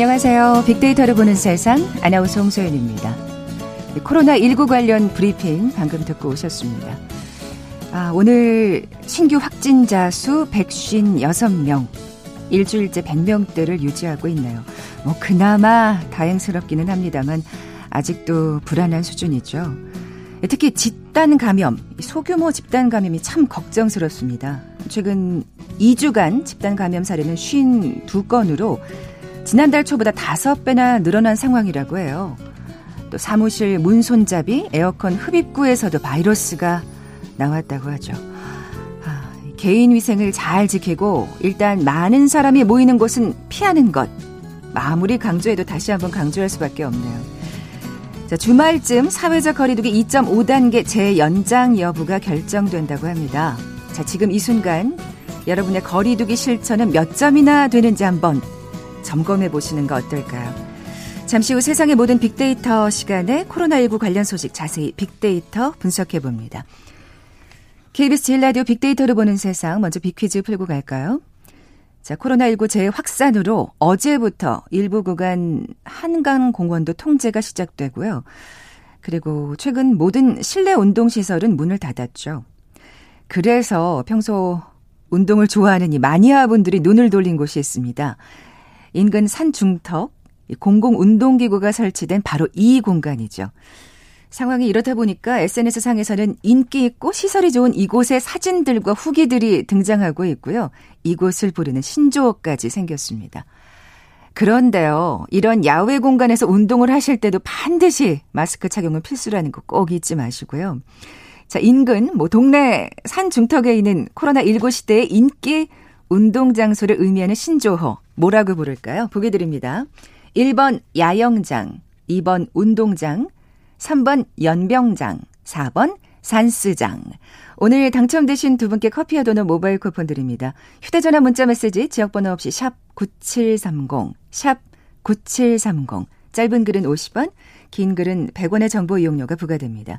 안녕하세요. 빅데이터를 보는 세상 아나운서 홍소연입니다. 코로나19 관련 브리핑 방금 듣고 오셨습니다. 아, 오늘 신규 확진자 수 156명, 일주일째 100명대를 유지하고 있네요. 뭐 그나마 다행스럽기는 합니다만 아직도 불안한 수준이죠. 특히 집단 감염, 소규모 집단 감염이 참 걱정스럽습니다. 최근 2주간 집단 감염 사례는 52건으로 지난달 초보다 5배나 늘어난 상황이라고 해요. 또 사무실 문 손잡이, 에어컨 흡입구에서도 바이러스가 나왔다고 하죠. 아, 개인 위생을 잘 지키고 일단 많은 사람이 모이는 곳은 피하는 것. 아무리 강조해도 다시 한번 강조할 수밖에 없네요. 자, 주말쯤 사회적 거리두기 2.5단계 재연장 여부가 결정된다고 합니다. 자, 지금 이 순간 여러분의 거리두기 실천은 몇 점이나 되는지 한번 점검해 보시는 거 어떨까요? 잠시 후 세상의 모든 빅데이터 시간에 코로나19 관련 소식 자세히 빅데이터 분석해 봅니다. KBS 제일라디오 빅데이터를 보는 세상 먼저 빅퀴즈 풀고 갈까요? 자, 코로나19 재확산으로 어제부터 일부 구간 한강 공원도 통제가 시작되고요. 그리고 최근 모든 실내 운동 시설은 문을 닫았죠. 그래서 평소 운동을 좋아하는 이 마니아 분들이 눈을 돌린 곳이 있습니다. 인근 산 중턱 공공운동기구가 설치된 바로 이 공간이죠. 상황이 이렇다 보니까 SNS 상에서는 인기 있고 시설이 좋은 이곳의 사진들과 후기들이 등장하고 있고요. 이곳을 부르는 신조어까지 생겼습니다. 그런데요, 이런 야외 공간에서 운동을 하실 때도 반드시 마스크 착용은 필수라는 거 꼭 잊지 마시고요. 자, 인근, 뭐, 동네 산 중턱에 있는 코로나19 시대의 인기 운동 장소를 의미하는 신조어, 뭐라고 부를까요? 보기 드립니다. 1번 야영장, 2번 운동장, 3번 연병장, 4번 산스장. 오늘 당첨되신 두 분께 커피와 도넛 모바일 쿠폰 드립니다. 휴대전화 문자 메시지 지역번호 없이 샵 9730, 샵 9730. 짧은 글은 50원, 긴 글은 100원의 정보 이용료가 부과됩니다.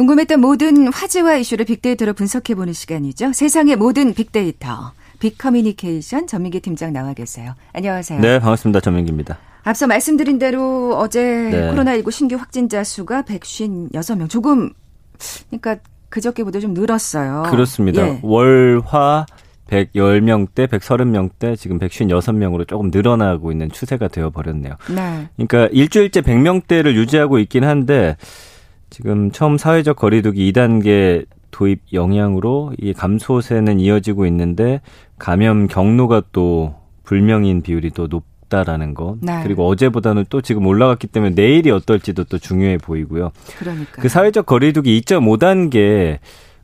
궁금했던 모든 화제와 이슈를 빅데이터로 분석해보는 시간이죠. 세상의 모든 빅데이터. 빅커뮤니케이션 전민기 팀장 나와 계세요. 안녕하세요. 네, 반갑습니다. 전민기입니다. 앞서 말씀드린 대로 어제 네. 코로나19 신규 확진자 수가 156명. 조금, 그러니까 그저께보다 좀 늘었어요. 그렇습니다. 예. 월, 화, 110명대, 130명대, 지금 156명으로 조금 늘어나고 있는 추세가 되어버렸네요. 네. 그러니까 일주일째 100명대를 유지하고 있긴 한데, 지금 처음 사회적 거리두기 2단계 도입 영향으로 이 감소세는 이어지고 있는데 감염 경로가 또 불명인 비율이 또 높다라는 거. 네. 그리고 어제보다는 또 지금 올라갔기 때문에 내일이 어떨지도 또 중요해 보이고요. 그러니까 그 사회적 거리두기 2.5단계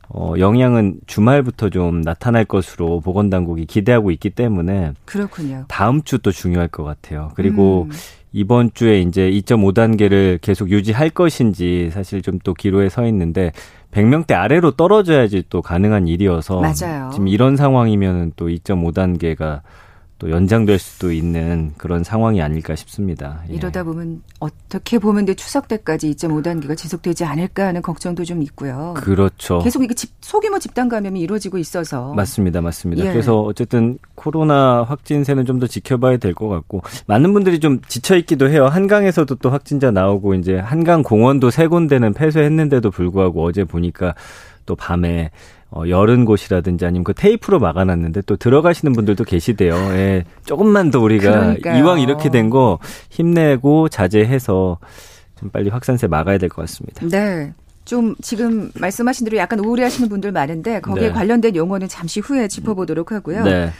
어, 영향은 주말부터 좀 나타날 것으로 보건당국이 기대하고 있기 때문에 그렇군요. 다음 주 또 중요할 것 같아요. 그리고 음. 이번 주에 이제 2.5단계를 계속 유지할 것인지 사실 좀 또 기로에 서 있는데 100명대 아래로 떨어져야지 또 가능한 일이어서 맞아요. 지금 이런 상황이면은 또 2.5단계가 또 연장될 수도 있는 그런 상황이 아닐까 싶습니다. 예. 이러다 보면 어떻게 보면 내 추석 때까지 2.5단계가 지속되지 않을까 하는 걱정도 좀 있고요. 그렇죠. 계속 이게 집, 소규모 집단 감염이 이루어지고 있어서 맞습니다, 맞습니다. 예. 그래서 어쨌든 코로나 확진세는 좀 더 지켜봐야 될 것 같고 많은 분들이 좀 지쳐 있기도 해요. 한강에서도 또 확진자 나오고 이제 한강 공원도 세 군데는 폐쇄했는데도 불구하고 어제 보니까 또 밤에 어, 열은 곳이라든지 아니면 그 테이프로 막아놨는데 또 들어가시는 분들도 계시대요. 예, 조금만 더 우리가 그러니까요. 이왕 이렇게 된 거 힘내고 자제해서 좀 빨리 확산세 막아야 될 것 같습니다. 네. 좀 지금 말씀하신 대로 약간 우울해하시는 분들 많은데 거기에 네. 관련된 용어는 잠시 후에 짚어보도록 하고요. 네.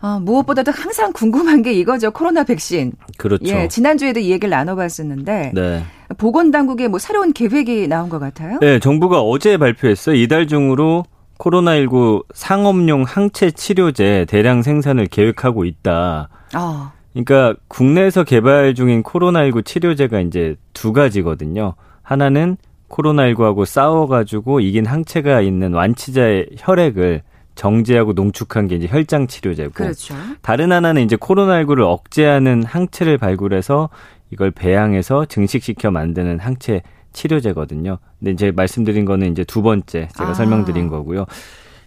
어, 무엇보다도 항상 궁금한 게 이거죠. 코로나 백신. 그렇죠. 예, 지난주에도 이 얘기를 나눠봤었는데. 네. 보건당국의 뭐 새로운 계획이 나온 것 같아요? 네, 정부가 어제 발표했어요. 이달 중으로 코로나19 상업용 항체 치료제 대량 생산을 계획하고 있다. 어. 그러니까 국내에서 개발 중인 코로나19 치료제가 이제 두 가지거든요. 하나는 코로나19하고 싸워가지고 이긴 항체가 있는 완치자의 혈액을 정제하고 농축한 게 이제 혈장 치료제고. 그렇죠. 다른 하나는 이제 코로나19를 억제하는 항체를 발굴해서 이걸 배양해서 증식시켜 만드는 항체 치료제거든요. 근데 이제 말씀드린 거는 이제 두 번째 제가 아. 설명드린 거고요.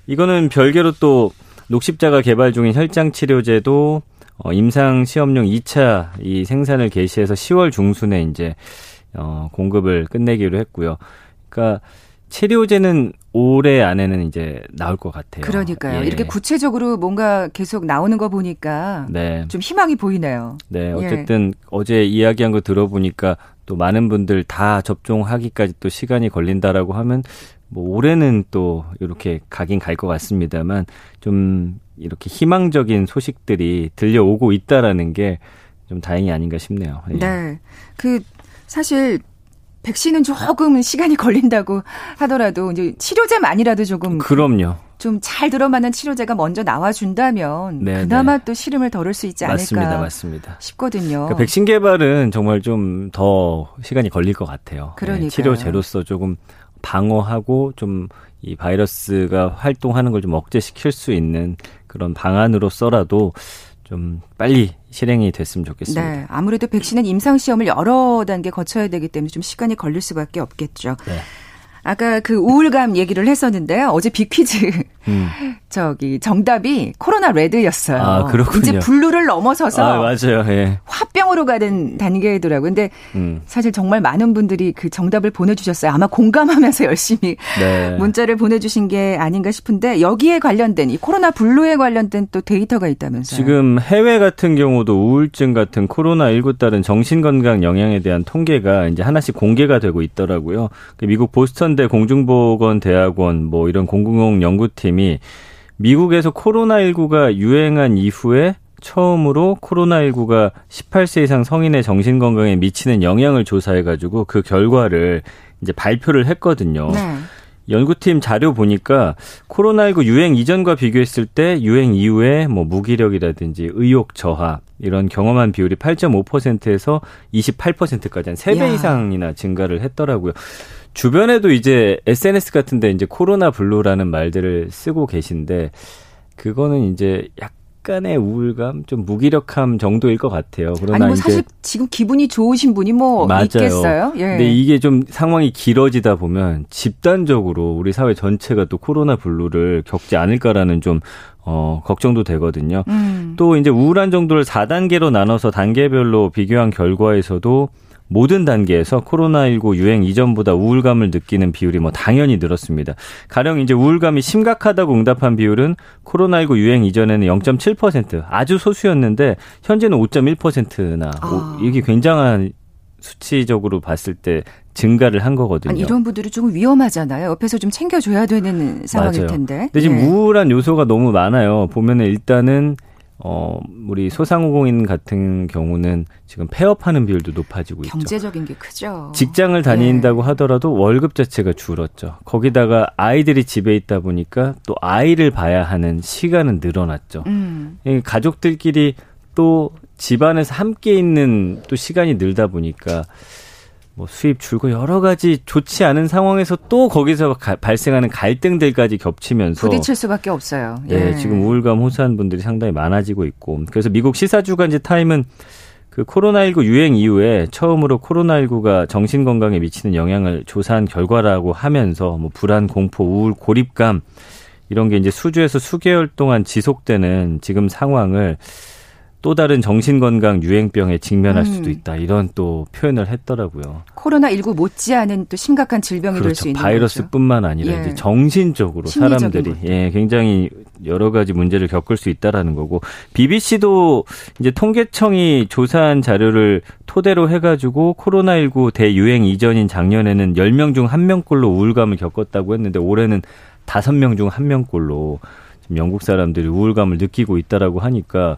이거는 별개로 또 녹십자가 개발 중인 혈장 치료제도 어, 임상 시험용 2차 이 생산을 개시해서 10월 중순에 이제 어, 공급을 끝내기로 했고요. 그러니까 치료제는 올해 안에는 이제 나올 것 같아요. 그러니까요. 예. 이렇게 구체적으로 뭔가 계속 나오는 거 보니까 네. 좀 희망이 보이네요. 네, 예. 어쨌든 예. 어제 이야기한 거 들어보니까 또 많은 분들 다 접종하기까지 또 시간이 걸린다라고 하면 뭐 올해는 또 이렇게 가긴 갈 것 같습니다만 좀 이렇게 희망적인 소식들이 들려오고 있다라는 게 좀 다행이 아닌가 싶네요. 예. 네. 그 사실 백신은 조금 시간이 걸린다고 하더라도 이제 치료제만이라도 조금 그럼요. 좀 잘 들어맞는 치료제가 먼저 나와준다면 네 그나마 네. 또 시름을 덜을 수 있지 않을까 맞습니다, 맞습니다. 싶거든요. 그러니까 백신 개발은 정말 좀 더 시간이 걸릴 것 같아요. 그러니까 네, 치료제로서 조금 방어하고 좀 이 바이러스가 활동하는 걸 좀 억제시킬 수 있는 그런 방안으로서라도 좀 빨리 실행이 됐으면 좋겠습니다. 네, 아무래도 백신은 임상 시험을 여러 단계 거쳐야 되기 때문에 좀 시간이 걸릴 수밖에 없겠죠. 네. 아까 그 우울감 얘기를 했었는데요. 어제 빅퀴즈 음. 저기 정답이 코로나 레드였어요. 아, 그렇군요. 이제 블루를 넘어서서 아, 맞아요. 예. 화병으로 가는 단계더라고요. 근데 음. 사실 정말 많은 분들이 그 정답을 보내주셨어요. 아마 공감하면서 열심히 네. 문자를 보내주신 게 아닌가 싶은데 여기에 관련된 이 코로나 블루에 관련된 또 데이터가 있다면서요. 지금 해외 같은 경우도 우울증 같은 코로나 19 따른 정신건강 영향에 대한 통계가 이제 하나씩 공개가 되고 있더라고요. 그 미국 보스턴 대 공중보건대학원 뭐 이런 공공용 연구팀이 미국에서 코로나19가 유행한 이후에 처음으로 코로나19가 18세 이상 성인의 정신 건강에 미치는 영향을 조사해 가지고 그 결과를 이제 발표를 했거든요. 네. 연구팀 자료 보니까 코로나19 유행 이전과 비교했을 때 유행 이후에 뭐 무기력이라든지 의욕 저하 이런 경험한 비율이 8.5%에서 28%까지 한 3배 이상이나 증가를 했더라고요. 주변에도 이제 SNS 같은데 이제 코로나 블루라는 말들을 쓰고 계신데 그거는 이제 약간의 우울감, 좀 무기력함 정도일 것 같아요. 그러나 아니 뭐 사실 지금 기분이 좋으신 분이 뭐 맞아요. 있겠어요? 예. 근데 이게 좀 상황이 길어지다 보면 집단적으로 우리 사회 전체가 또 코로나 블루를 겪지 않을까라는 좀 어, 걱정도 되거든요. 음. 또 이제 우울한 정도를 4단계로 나눠서 단계별로 비교한 결과에서도 모든 단계에서 코로나19 유행 이전보다 우울감을 느끼는 비율이 뭐 당연히 늘었습니다. 가령 이제 우울감이 심각하다고 응답한 비율은 코로나19 유행 이전에는 0.7% 아주 소수였는데 현재는 5.1%나 아. 이게 굉장한 수치적으로 봤을 때 증가를 한 거거든요. 아니, 이런 분들이 조금 위험하잖아요. 옆에서 좀 챙겨줘야 되는 상황일 맞아요. 텐데. 근데 지금 네. 우울한 요소가 너무 많아요. 보면은 일단은 어, 우리 소상공인 같은 경우는 지금 폐업하는 비율도 높아지고 있죠. 경제적인 게 크죠. 직장을 다닌다고 네. 하더라도 월급 자체가 줄었죠. 거기다가 아이들이 집에 있다 보니까 또 아이를 봐야 하는 시간은 늘어났죠. 음. 가족들끼리 또 집안에서 함께 있는 또 시간이 늘다 보니까 뭐 수입 줄고 여러 가지 좋지 않은 상황에서 또 거기서 가, 발생하는 갈등들까지 겹치면서 부딪힐 수밖에 없어요. 예. 예, 지금 우울감 호소하는 분들이 상당히 많아지고 있고 그래서 미국 시사 주간지 타임은 그 코로나19 유행 이후에 처음으로 코로나19가 정신 건강에 미치는 영향을 조사한 결과라고 하면서 뭐 불안, 공포, 우울, 고립감 이런 게 이제 수주에서 수개월 동안 지속되는 지금 상황을 또 다른 정신건강 유행병에 직면할 음. 수도 있다. 이런 또 표현을 했더라고요. 코로나19 못지않은 또 심각한 질병이 그렇죠. 될수 있는 바이러스뿐만 아니라 예. 이제 정신적으로 사람들이 예, 굉장히 여러 가지 문제를 겪을 수 있다라는 거고 BBC도 이제 통계청이 조사한 자료를 토대로 해 가지고 코로나19 대유행 이전인 작년에는 10명 중 1명꼴로 우울감을 겪었다고 했는데 올해는 5명 중 1명꼴로 지금 영국 사람들이 우울감을 느끼고 있다라고 하니까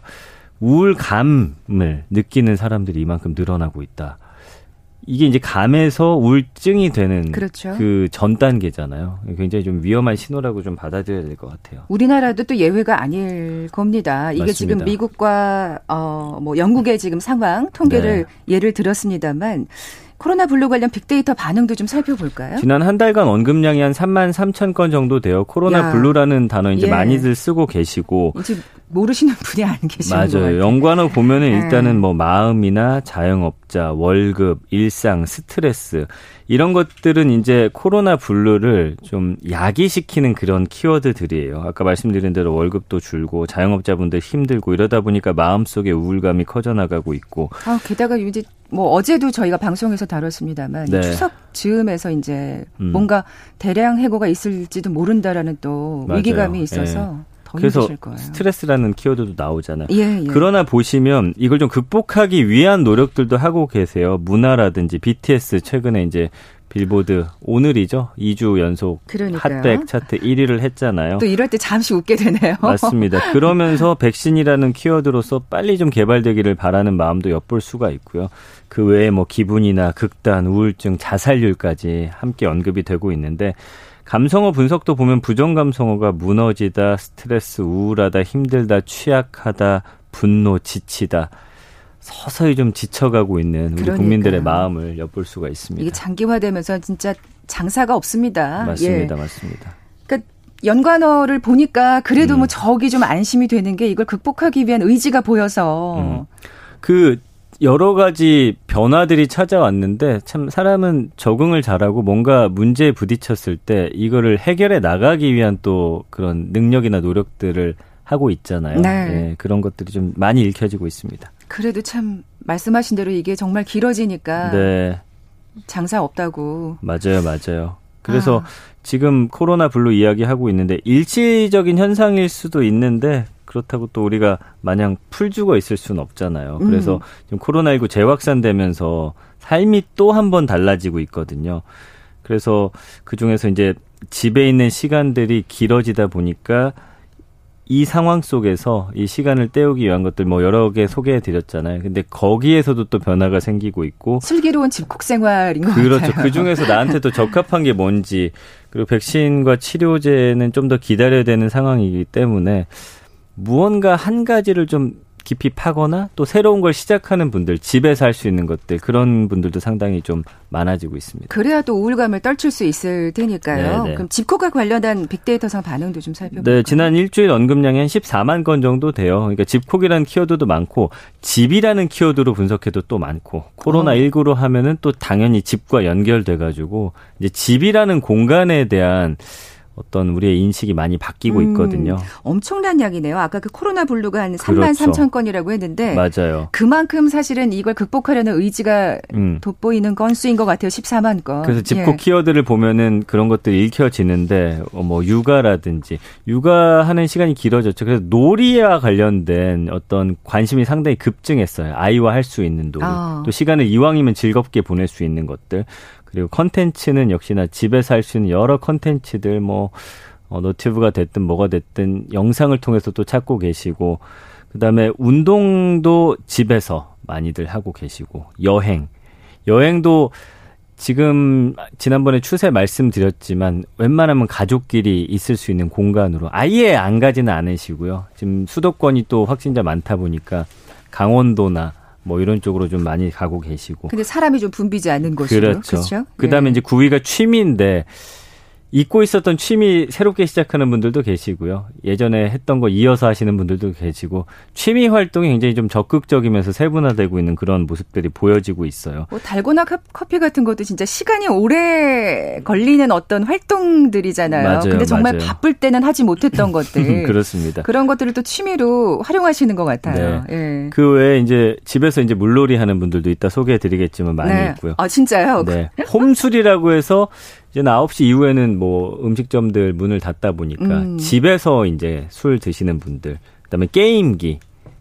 우울감을 느끼는 사람들이 이만큼 늘어나고 있다. 이게 이제 감에서 우울증이 되는 그렇죠. 그전 단계잖아요. 굉장히 좀 위험한 신호라고 좀 받아들여야 될 것 같아요. 우리나라도 또 예외가 아닐 겁니다. 이게 맞습니다. 지금 미국과 어 뭐 영국의 지금 상황 통계를 네. 예를 들었습니다만 코로나 블루 관련 빅데이터 반응도 좀 살펴볼까요? 지난 한 달간 언급량이 한 3만 3천 건 정도 되어 코로나 야. 블루라는 단어 이제 예. 많이들 쓰고 계시고 이제 모르시는 분이 안 계시는 맞아요. 거예요. 연관어 보면은 네. 일단은 뭐 마음이나 자영업자, 월급, 일상, 스트레스 이런 것들은 이제 코로나 블루를 좀 야기시키는 그런 키워드들이에요. 아까 말씀드린 대로 월급도 줄고 자영업자분들 힘들고 이러다 보니까 마음속에 우울감이 커져나가고 있고. 아, 게다가 이제 뭐 어제도 저희가 방송에서 다뤘습니다만 네. 추석 즈음에서 이제 음. 뭔가 대량 해고가 있을지도 모른다라는 또 맞아요. 위기감이 있어서 예. 그래서 스트레스라는 키워드도 나오잖아요. 예, 예. 그러나 보시면 이걸 좀 극복하기 위한 노력들도 하고 계세요. 문화라든지 BTS 최근에 이제 빌보드 오늘이죠. 2주 연속 그러니까요. 핫백 차트 1위를 했잖아요. 또 이럴 때 잠시 웃게 되네요. 맞습니다. 그러면서 백신이라는 키워드로서 빨리 좀 개발되기를 바라는 마음도 엿볼 수가 있고요. 그 외에 뭐 기분이나 극단, 우울증, 자살률까지 함께 언급이 되고 있는데 감성어 분석도 보면 부정 감성어가 무너지다, 스트레스, 우울하다, 힘들다, 취약하다, 분노, 지치다. 서서히 좀 지쳐가고 있는 우리 그러니까요. 국민들의 마음을 엿볼 수가 있습니다. 이게 장기화되면서 진짜 장사가 없습니다. 맞습니다. 예. 맞습니다. 그러니까 연관어를 보니까 그래도 음. 뭐 적이 좀 안심이 되는 게 이걸 극복하기 위한 의지가 보여서 음. 그 여러 가지 변화들이 찾아왔는데 참 사람은 적응을 잘하고 뭔가 문제에 부딪혔을 때 이거를 해결해 나가기 위한 또 그런 능력이나 노력들을 하고 있잖아요. 네. 네, 그런 것들이 좀 많이 읽혀지고 있습니다. 그래도 참 말씀하신 대로 이게 정말 길어지니까 네. 장사 없다고. 맞아요, 맞아요. 그래서 아. 지금 코로나 블루 이야기하고 있는데 일시적인 현상일 수도 있는데 그렇다고 또 우리가 마냥 풀 죽어 있을 수는 없잖아요. 그래서 음. 지금 코로나19 재확산되면서 삶이 또 한 번 달라지고 있거든요. 그래서 그 중에서 이제 집에 있는 시간들이 길어지다 보니까 이 상황 속에서 이 시간을 때우기 위한 것들 뭐 여러 개 소개해 드렸잖아요. 근데 거기에서도 또 변화가 생기고 있고 슬기로운 집콕 생활인 것 그렇죠. 같아요. 그 중에서 나한테 또 적합한 게 뭔지 그리고 백신과 치료제는 좀 더 기다려야 되는 상황이기 때문에 무언가 한 가지를 좀 깊이 파거나 또 새로운 걸 시작하는 분들, 집에서 할 수 있는 것들 그런 분들도 상당히 좀 많아지고 있습니다. 그래야 또 우울감을 떨칠 수 있을 테니까요. 네네. 그럼 집콕과 관련한 빅데이터상 반응도 좀 살펴볼까요? 네, 지난 일주일 언급량이 한 14만 건 정도 돼요. 그러니까 집콕이라는 키워드도 많고 집이라는 키워드로 분석해도 또 많고 코로나 19로 하면은 또 당연히 집과 연결돼 가지고 이제 집이라는 공간에 대한 어떤 우리의 인식이 많이 바뀌고 음, 있거든요. 엄청난 양이네요. 아까 그 코로나 블루가 한 3만 그렇죠. 3천 건이라고 했는데 맞아요. 그만큼 사실은 이걸 극복하려는 의지가 음. 돋보이는 건수인 것 같아요. 14만 건. 그래서 집콕 예. 키워드를 보면은 그런 것들이 읽혀지는데 어, 뭐 육아라든지 육아하는 시간이 길어졌죠. 그래서 놀이와 관련된 어떤 관심이 상당히 급증했어요. 아이와 할 수 있는 놀이. 아. 또 시간을 이왕이면 즐겁게 보낼 수 있는 것들. 그리고 컨텐츠는 역시나 집에서 할 수 있는 여러 컨텐츠들 뭐 어, 노트북가 됐든 뭐가 됐든 영상을 통해서 또 찾고 계시고 그다음에 운동도 집에서 많이들 하고 계시고 여행 여행도 지금 지난번에 추세 말씀드렸지만 웬만하면 가족끼리 있을 수 있는 공간으로 아예 안 가지는 않으시고요. 지금 수도권이 또 확진자 많다 보니까 강원도나 뭐 이런 쪽으로 좀 많이 가고 계시고. 근데 사람이 좀 붐비지 않는 곳으로. 그렇죠. 그렇죠? 그다음에 예. 이제 구위가 취미인데 잊고 있었던 취미 새롭게 시작하는 분들도 계시고요. 예전에 했던 거 이어서 하시는 분들도 계시고 취미 활동이 굉장히 좀 적극적이면서 세분화되고 있는 그런 모습들이 보여지고 있어요. 뭐 달고나 커피 같은 것도 진짜 시간이 오래 걸리는 어떤 활동들이잖아요. 맞아요, 근데 정말 맞아요. 바쁠 때는 하지 못했던 것들. 그렇습니다. 그런 것들을 또 취미로 활용하시는 것 같아요. 네. 예. 그 외에 이제 집에서 이제 물놀이 하는 분들도 이따 소개해 드리겠지만 많이 네. 있고요. 아, 진짜요? 네. 홈술이라고 해서 이제 9시 이후에는 뭐 음식점들 문을 닫다 보니까 음. 집에서 이제 술 드시는 분들, 그다음에 게임기,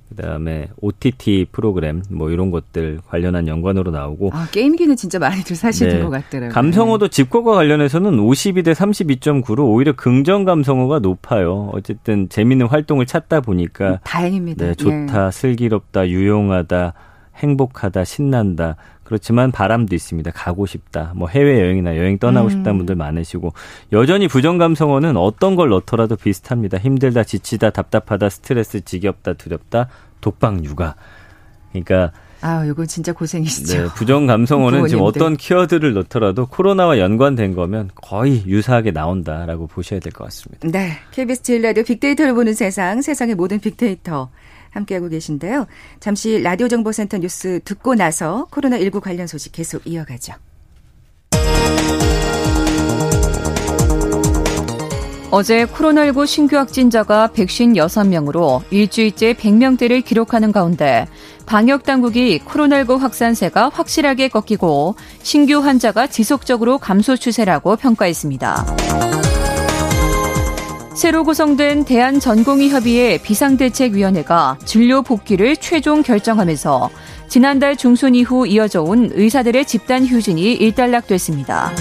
그다음에 OTT 프로그램 뭐 이런 것들 관련한 연관으로 나오고 아, 게임기는 진짜 많이들 사시는 네. 것 같더라고요. 감성어도 집콕과 관련해서는 52대 32.9로 오히려 긍정 감성어가 높아요. 어쨌든 재미있는 활동을 찾다 보니까 다행입니다. 네, 좋다, 예. 슬기롭다, 유용하다 행복하다, 신난다. 그렇지만 바람도 있습니다. 가고 싶다. 뭐 해외 여행이나 여행 떠나고 음. 싶다는 분들 많으시고 여전히 부정 감성어는 어떤 걸 넣더라도 비슷합니다. 힘들다, 지치다, 답답하다, 스트레스, 지겹다, 두렵다, 독방 육아. 그러니까 아, 이거 진짜 고생이시죠. 네, 부정 감성어는 지금 어떤 키워드를 넣더라도 코로나와 연관된 거면 거의 유사하게 나온다라고 보셔야 될 것 같습니다. 네. KBS 제일 라디오 빅데이터를 보는 세상, 세상의 모든 빅데이터 함께하고 계신데요. 잠시 라디오 정보센터 뉴스 듣고 나서 코로나19 관련 소식 계속 이어가죠. 어제 코로나19 신규 확진자가 156명으로 일주일째 100명대를 기록하는 가운데 방역 당국이 코로나19 확산세가 확실하게 꺾이고 신규 환자가 지속적으로 감소 추세라고 평가했습니다. 새로 구성된 대한전공의협의회 비상대책위원회가 진료 복귀를 최종 결정하면서 지난달 중순 이후 이어져 온 의사들의 집단 휴진이 일단락됐습니다.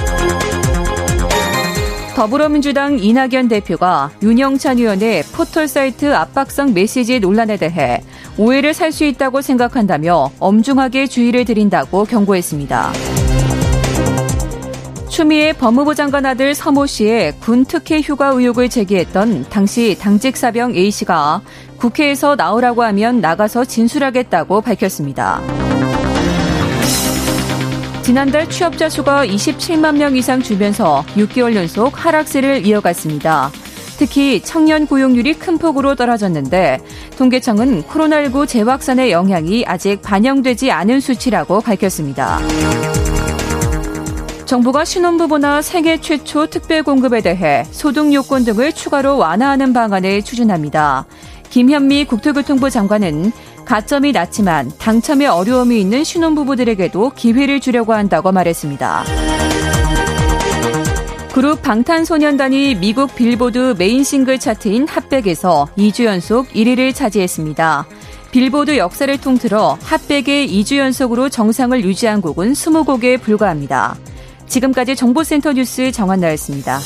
더불어민주당 이낙연 대표가 윤영찬 의원의 포털사이트 압박성 메시지 논란에 대해 오해를 살 수 있다고 생각한다며 엄중하게 주의를 드린다고 경고했습니다. 추미애 법무부 장관 아들 서모 씨의 군 특혜 휴가 의혹을 제기했던 당시 당직 사병 A 씨가 국회에서 나오라고 하면 나가서 진술하겠다고 밝혔습니다. 지난달 취업자 수가 27만 명 이상 줄면서 6개월 연속 하락세를 이어갔습니다. 특히 청년 고용률이 큰 폭으로 떨어졌는데 통계청은 코로나19 재확산의 영향이 아직 반영되지 않은 수치라고 밝혔습니다. 정부가 신혼부부나 생애 최초 특별 공급에 대해 소득 요건 등을 추가로 완화하는 방안을 추진합니다. 김현미 국토교통부 장관은 가점이 낮지만 당첨에 어려움이 있는 신혼부부들에게도 기회를 주려고 한다고 말했습니다. 그룹 방탄소년단이 미국 빌보드 메인 싱글 차트인 핫백에서 2주 연속 1위를 차지했습니다. 빌보드 역사를 통틀어 핫백의 2주 연속으로 정상을 유지한 곡은 20곡에 불과합니다. 지금까지 정보센터 뉴스 정한나였습니다.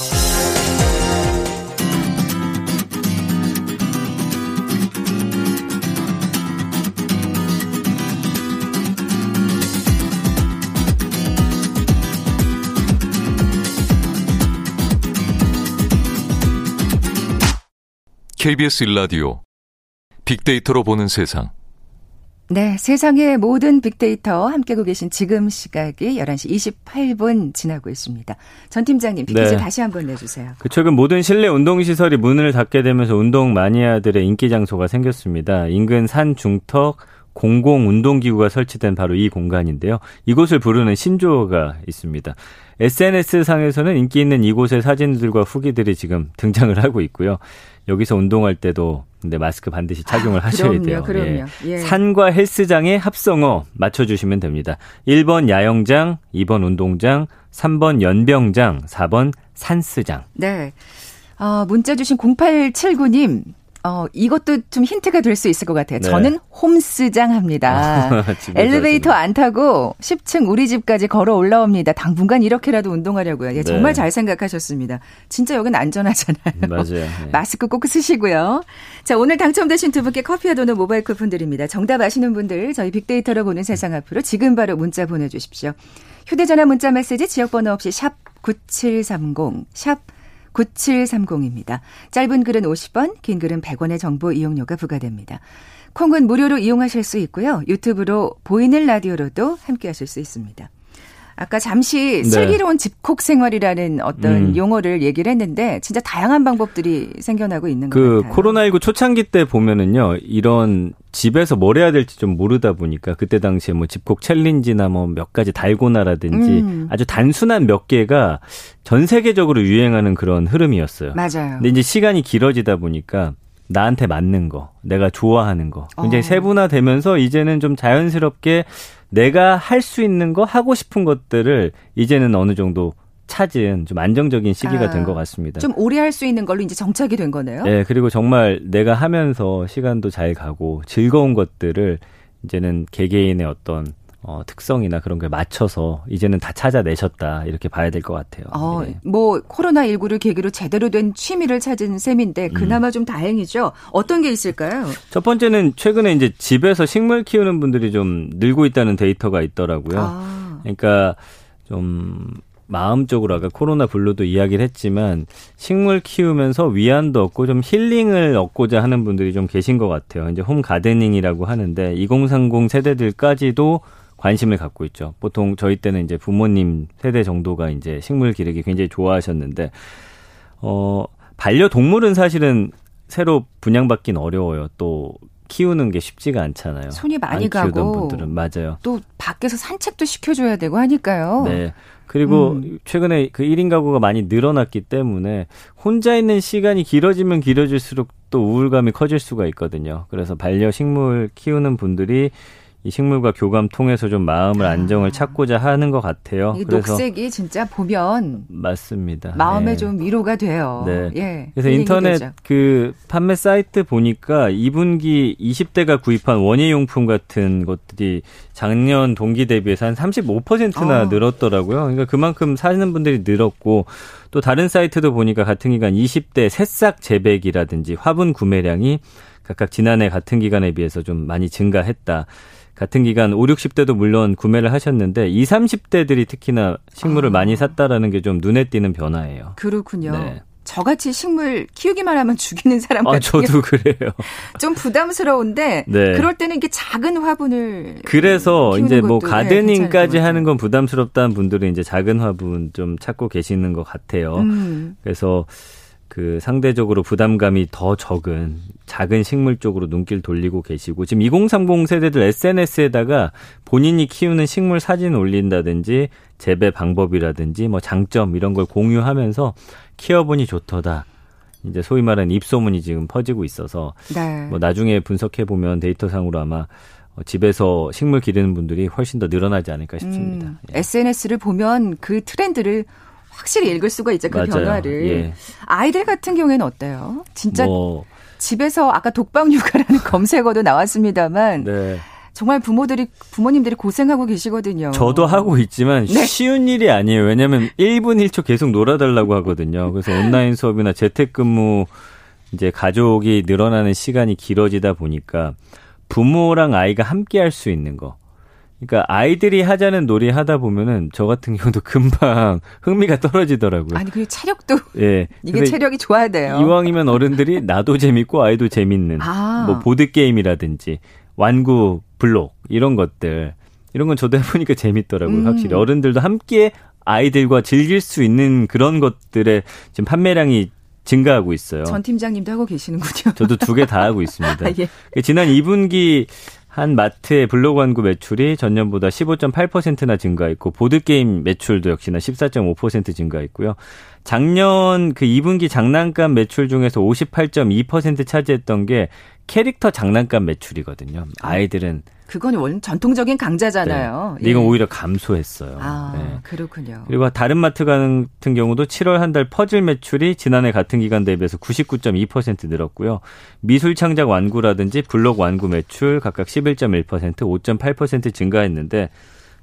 KBS 일라디오 빅데이터로 보는 세상. 네, 세상의 모든 빅데이터 함께하고 계신 지금 시각이 11시 28분 지나고 있습니다. 전 팀장님, 빅퀴즈 네. 다시 한번 내주세요. 그 최근 모든 실내 운동시설이 문을 닫게 되면서 운동 마니아들의 인기 장소가 생겼습니다. 인근 산 중턱 공공 운동기구가 설치된 바로 이 공간인데요. 이곳을 부르는 신조어가 있습니다. SNS 상에서는 인기 있는 이곳의 사진들과 후기들이 지금 등장을 하고 있고요. 여기서 운동할 때도 근데 마스크 반드시 착용을 아, 하셔야 그럼요, 돼요. 그럼요. 예. 예. 산과 헬스장의 합성어 맞춰주시면 됩니다. 1번 야영장, 2번 운동장, 3번 연병장, 4번 산스장. 네. 어, 문자 주신 0879님, 어, 이것도 좀 힌트가 될 수 있을 것 같아요. 네. 저는 홈스장 합니다. 엘리베이터 안 타고 10층 우리 집까지 걸어 올라옵니다. 당분간 이렇게라도 운동하려고요. 예, 정말 네. 잘 생각하셨습니다. 진짜 여기는 안전하잖아요. 맞아요. 네. 마스크 꼭 쓰시고요. 자, 오늘 당첨되신 두 분께 커피와 도넛 모바일 쿠폰 드립니다. 정답 아시는 분들 저희 빅데이터로 보는 세상 앞으로 지금 바로 문자 보내주십시오. 휴대전화 문자 메시지 지역번호 없이 샵 9730, 샵 9730입니다. 짧은 글은 50원, 긴 글은 100원의 정보 이용료가 부과됩니다. 콩은 무료로 이용하실 수 있고요. 유튜브로 보이는 라디오로도 함께 하실 수 있습니다. 아까 잠시 네. 슬기로운 집콕 생활이라는 어떤 음. 용어를 얘기를 했는데 진짜 다양한 방법들이 생겨나고 있는 그 같아요. 코로나19 초창기 때 보면은요. 이런 집에서 뭘 해야 될지 좀 모르다 보니까 그때 당시에 뭐 집콕 챌린지나 뭐 몇 가지 달고나라든지 음. 아주 단순한 몇 개가 전 세계적으로 유행하는 그런 흐름이었어요. 맞아요. 근데 이제 시간이 길어지다 보니까 나한테 맞는 거, 내가 좋아하는 거 굉장히 어. 세분화되면서 이제는 좀 자연스럽게 내가 할 수 있는 거 하고 싶은 것들을 이제는 어느 정도 찾은 좀 안정적인 시기가 아, 된것 같습니다. 좀 오래 할 수 있는 걸로 이제 정착이 된 거네요. 네, 그리고 정말 내가 하면서 시간도 잘 가고 즐거운 것들을 이제는 개개인의 어떤 어, 특성이나 그런 게 맞춰서 이제는 다 찾아내셨다 이렇게 봐야 될 것 같아요. 어, 네. 뭐 코로나 19를 계기로 제대로 된 취미를 찾은 셈인데 그나마 음. 좀 다행이죠. 어떤 게 있을까요? 첫 번째는 최근에 이제 집에서 식물 키우는 분들이 좀 늘고 있다는 데이터가 있더라고요. 아. 그러니까 좀 마음적으로 아까 코로나 블루도 이야기를 했지만 식물 키우면서 위안도 얻고 좀 힐링을 얻고자 하는 분들이 좀 계신 것 같아요. 이제 홈 가드닝이라고 하는데 2030 세대들까지도 관심을 갖고 있죠. 보통 저희 때는 이제 부모님 세대 정도가 이제 식물 기르기 굉장히 좋아하셨는데 어 반려동물은 사실은 새로 분양받긴 어려워요. 또 키우는 게 쉽지가 않잖아요. 손이 많이 가고 분들은 맞아요. 또 밖에서 산책도 시켜줘야 되고 하니까요. 네. 그리고 음. 최근에 그 1인 가구가 많이 늘어났기 때문에 혼자 있는 시간이 길어지면 길어질수록 또 우울감이 커질 수가 있거든요. 그래서 반려 식물 키우는 분들이 이 식물과 교감 통해서 좀 마음을 아. 안정을 찾고자 하는 것 같아요. 이 녹색이 진짜 보면 맞습니다. 마음에 네. 좀 위로가 돼요. 네. 예. 그래서 인터넷 되죠. 그 판매 사이트 보니까 2분기 20대가 구입한 원예용품 같은 것들이 작년 동기 대비해서 한 35%나 어. 늘었더라고요. 그러니까 그만큼 사는 분들이 늘었고 또 다른 사이트도 보니까 같은 기간 20대 새싹 재배기라든지 화분 구매량이 각각 지난해 같은 기간에 비해서 좀 많이 증가했다. 같은 기간 5, 60대도 물론 구매를 하셨는데 20, 30대들이 특히나 식물을 아. 많이 샀다라는 게 좀 눈에 띄는 변화예요. 그렇군요. 네. 저같이 식물 키우기만 하면 죽이는 사람 같아요. 아, 저도 그래요. 좀 부담스러운데 네. 그럴 때는 이게 작은 화분을 그래서 이제 뭐 가드닝까지 하는 건 부담스럽다는 분들은 이제 작은 화분 좀 찾고 계시는 것 같아요. 음. 그래서 그 상대적으로 부담감이 더 적은 작은 식물 쪽으로 눈길 돌리고 계시고 지금 2030 세대들 SNS에다가 본인이 키우는 식물 사진 올린다든지 재배 방법이라든지 뭐 장점 이런 걸 공유하면서 키워보니 좋더다. 이제 소위 말하는 입소문이 지금 퍼지고 있어서 네. 뭐 나중에 분석해 보면 데이터상으로 아마 어, 집에서 식물 기르는 분들이 훨씬 더 늘어나지 않을까 싶습니다. 음, 예. SNS를 보면 그 트렌드를 확실히 읽을 수가 있죠. 그 맞아요. 변화를. 예. 아이들 같은 경우에는 어때요? 진짜 뭐. 집에서 아까 독방 육아라는 검색어도 나왔습니다만 네. 정말 부모들이 부모님들이 고생하고 계시거든요. 저도 하고 있지만 네. 쉬운 일이 아니에요. 왜냐하면 1분 1초 계속 놀아달라고 하거든요. 그래서 온라인 수업이나 재택근무 이제 가족이 늘어나는 시간이 길어지다 보니까 부모랑 아이가 함께 할 수 있는 거. 그러니까 아이들이 하자는 놀이 하다 보면은 저 같은 경우도 금방 흥미가 떨어지더라고요. 아니 그 체력도 예 이게 체력이 좋아야 돼요. 이왕이면 어른들이 나도 재밌고 아이도 재밌는 아. 뭐 보드 게임이라든지 완구 블록 이런 것들 이런 건 저도 해보니까 재밌더라고요. 음. 확실히 어른들도 함께 아이들과 즐길 수 있는 그런 것들의 지금 판매량이 증가하고 있어요. 전 팀장님도 하고 계시는군요. 저도 두 개 다 하고 있습니다. 아, 예. 지난 2분기 한 마트의 블로그 광고 매출이 전년보다 15.8%나 증가했고 보드게임 매출도 역시나 14.5% 증가했고요. 작년 그 2분기 장난감 매출 중에서 58.2% 차지했던 게 캐릭터 장난감 매출이거든요. 아이들은 그건 원 전통적인 강자잖아요. 네. 이건 예. 오히려 감소했어요. 아, 네. 그렇군요. 그리고 다른 마트 같은 경우도 7월 한 달 퍼즐 매출이 지난해 같은 기간 대비해서 99.2% 늘었고요. 미술 창작 완구라든지 블록 완구 매출 각각 11.1%, 5.8% 증가했는데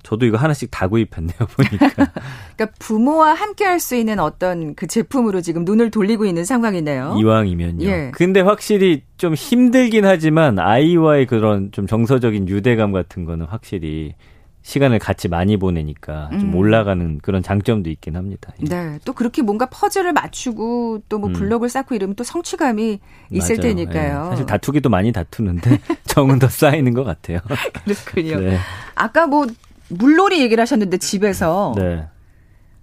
저도 이거 하나씩 다 구입했네요, 보니까. 그러니까 부모와 함께 할 수 있는 어떤 그 제품으로 지금 눈을 돌리고 있는 상황이네요. 이왕이면요. 예. 근데 확실히 좀 힘들긴 하지만 아이와의 그런 좀 정서적인 유대감 같은 거는 확실히 시간을 같이 많이 보내니까 좀 음. 올라가는 그런 장점도 있긴 합니다. 예. 네. 또 그렇게 뭔가 퍼즐을 맞추고 또뭐 음. 블록을 쌓고 이러면 또 성취감이 있을 맞아요. 테니까요. 네. 사실 다투기도 많이 다투는데 정은 더 쌓이는 것 같아요. 그렇군요. 네. 아까 뭐 물놀이 얘기를 하셨는데 집에서 네.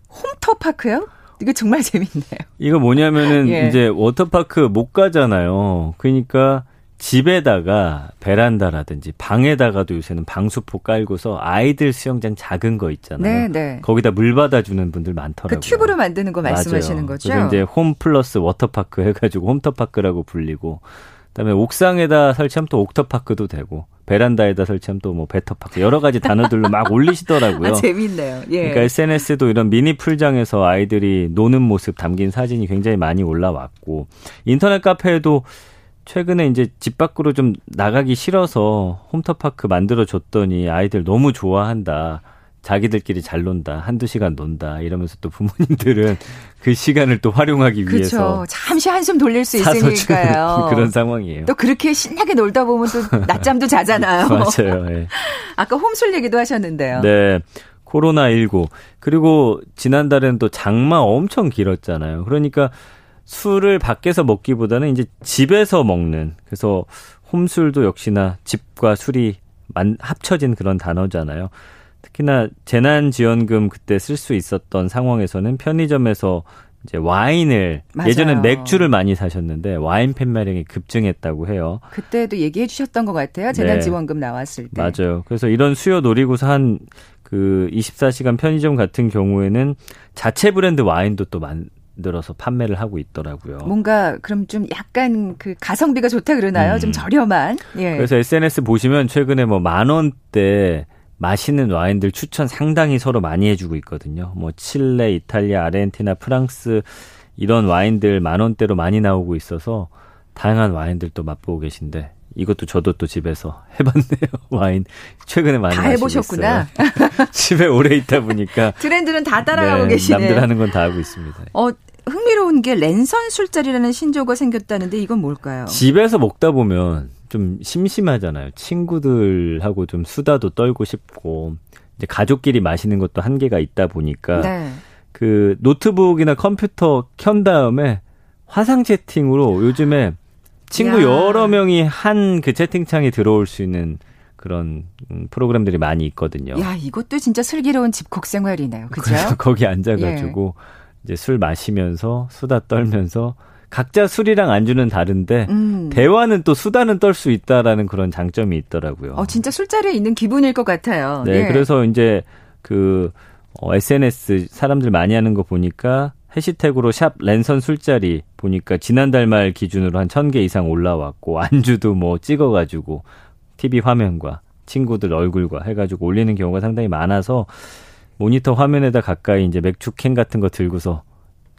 홈터파크요? 이거 정말 재밌네요. 이거 뭐냐면은 예. 이제 워터파크 못 가잖아요. 그러니까 집에다가 베란다라든지 방에다가도 요새는 방수포 깔고서 아이들 수영장 작은 거 있잖아요. 네, 네. 거기다 물 받아주는 분들 많더라고요. 그 튜브로 만드는 거 말씀하시는 맞아요. 거죠? 그래서 이제 홈 플러스 워터파크 해가지고 홈터파크라고 불리고 그다음에 옥상에다 설치하면 또 옥터파크도 되고 베란다에다 설치하면 또 뭐 베터파크 여러 가지 단어들로 막 올리시더라고요. 아, 재밌네요. 예. 그러니까 SNS도 이런 미니 풀장에서 아이들이 노는 모습 담긴 사진이 굉장히 많이 올라왔고 인터넷 카페에도 최근에 이제 집 밖으로 좀 나가기 싫어서 홈터파크 만들어 줬더니 아이들 너무 좋아한다. 자기들끼리 잘 논다. 한두 시간 논다. 이러면서 또 부모님들은 그 시간을 또 활용하기 그렇죠. 위해서 잠시 한숨 돌릴 수 있으니까요. 그런 상황이에요. 또 그렇게 신나게 놀다 보면 또 낮잠도 자잖아요. 맞아요. 네. 아까 홈술 얘기도 하셨는데요. 네. 코로나19. 그리고 지난달에는 또 장마 엄청 길었잖아요. 그러니까 술을 밖에서 먹기보다는 이제 집에서 먹는 그래서 홈술도 역시나 집과 술이 만, 합쳐진 그런 단어잖아요. 특히나 재난지원금 그때 쓸 수 있었던 상황에서는 편의점에서 이제 와인을 맞아요. 예전엔 맥주를 많이 사셨는데 와인 판매량이 급증했다고 해요. 그때도 얘기해 주셨던 것 같아요. 재난지원금 네. 나왔을 때. 맞아요. 그래서 이런 수요 노리고서 한 그 24시간 편의점 같은 경우에는 자체 브랜드 와인도 또 만들어서 판매를 하고 있더라고요. 뭔가 그럼 좀 약간 그 가성비가 좋다 그러나요? 음. 좀 저렴한. 예. 그래서 SNS 보시면 최근에 뭐 만 원대 맛있는 와인들 추천 상당히 서로 많이 해주고 있거든요. 뭐 칠레, 이탈리아, 아르헨티나, 프랑스 이런 와인들 만 원대로 많이 나오고 있어서 다양한 와인들 도 맛보고 계신데 이것도 저도 또 집에서 해봤네요. 와인 최근에 많이 다 해보셨구나. 집에 오래 있다 보니까 트렌드는 다 따라가고 네, 계시네. 남들 하는 건 다 하고 있습니다. 어 흥미로운 게 랜선 술자리라는 신조가 생겼다는데 이건 뭘까요? 집에서 먹다 보면 좀 심심하잖아요. 친구들하고 좀 수다도 떨고 싶고 이제 가족끼리 마시는 것도 한계가 있다 보니까 네. 그 노트북이나 컴퓨터 켠 다음에 화상 채팅으로 요즘에 친구 야. 여러 명이 한 그 채팅창에 들어올 수 있는 그런 음, 프로그램들이 많이 있거든요. 야, 이것도 진짜 슬기로운 집콕 생활이네요. 그죠? 거기 앉아가지고 예. 이제 술 마시면서 수다 떨면서 각자 술이랑 안주는 다른데 음. 대화는 또 수다는 떨 수 있다라는 그런 장점이 있더라고요. 어 진짜 술자리에 있는 기분일 것 같아요. 네, 네. 그래서 이제 그 어, SNS 사람들 많이 하는 거 보니까 해시태그로 샵 랜선 술자리 보니까 지난달 말 기준으로 한 천 개 이상 올라왔고 안주도 뭐 찍어 가지고 TV 화면과 친구들 얼굴과 해 가지고 올리는 경우가 상당히 많아서 모니터 화면에다 가까이 이제 맥주캔 같은 거 들고서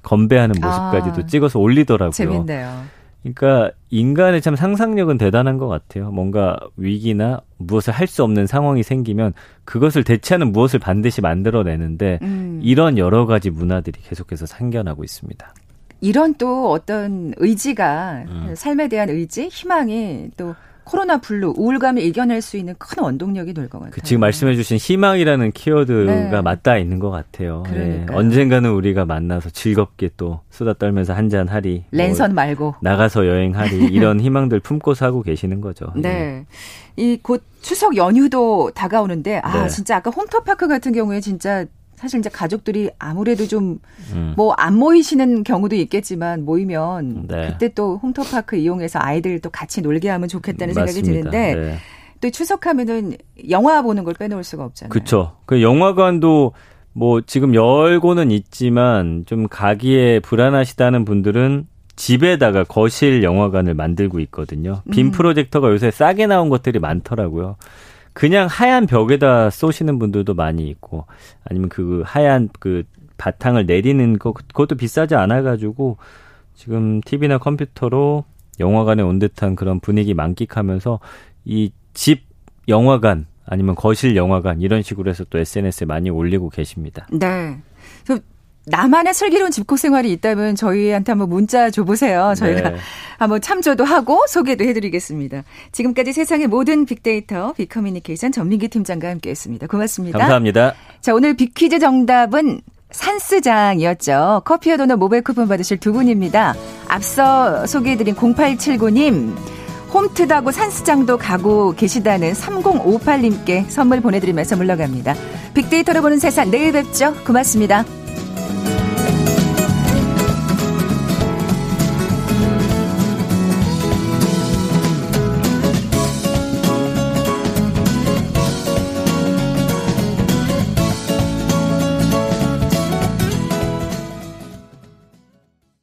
건배하는 모습까지도 아, 찍어서 올리더라고요. 재밌네요. 그러니까 인간의 참 상상력은 대단한 것 같아요. 뭔가 위기나 무엇을 할 수 없는 상황이 생기면 그것을 대체하는 무엇을 반드시 만들어내는데 음. 이런 여러 가지 문화들이 계속해서 생겨나고 있습니다. 이런 또 어떤 의지가 음. 삶에 대한 의지, 희망이 또 코로나 블루, 우울감을 이겨낼 수 있는 큰 원동력이 될 것 같아요. 그 지금 말씀해주신 희망이라는 키워드가 네. 맞닿아 있는 것 같아요. 네. 언젠가는 우리가 만나서 즐겁게 또 수다 떨면서 한잔 하리. 뭐 랜선 뭐 말고. 나가서 여행하리. 이런 희망들 품고서 하고 계시는 거죠. 네. 네. 이곧 추석 연휴도 다가오는데, 아, 네. 진짜 아까 홈터파크 같은 경우에 진짜 사실 이제 가족들이 아무래도 좀 뭐안 음. 모이시는 경우도 있겠지만 모이면 네. 그때 또 홈터파크 이용해서 아이들 또 같이 놀게 하면 좋겠다는 맞습니다. 생각이 드는데 네. 또 추석하면은 영화 보는 걸 빼놓을 수가 없잖아요. 그렇죠. 그 영화관도 뭐 지금 열고는 있지만 좀 가기에 불안하시다는 분들은 집에다가 거실 영화관을 만들고 있거든요. 빔 음. 프로젝터가 요새 싸게 나온 것들이 많더라고요. 그냥 하얀 벽에다 쏘시는 분들도 많이 있고 아니면 그 하얀 그 바탕을 내리는 거 그것도 비싸지 않아 가지고 지금 TV나 컴퓨터로 영화관에 온 듯한 그런 분위기 만끽하면서 이 집 영화관 아니면 거실 영화관 이런 식으로 해서 또 SNS에 많이 올리고 계십니다. 네. 나만의 슬기로운 집콕 생활이 있다면 저희한테 한번 문자 줘보세요. 저희가 네. 한번 참조도 하고 소개도 해드리겠습니다. 지금까지 세상의 모든 빅데이터 빅커뮤니케이션 전민기 팀장과 함께했습니다. 고맙습니다. 감사합니다. 자 오늘 빅퀴즈 정답은 산스장이었죠. 커피와 도넛 모바일 쿠폰 받으실 두 분입니다. 앞서 소개해드린 0879님 홈트하고 산스장도 가고 계시다는 3058님께 선물 보내드리면서 물러갑니다. 빅데이터로 보는 세상 내일 뵙죠. 고맙습니다.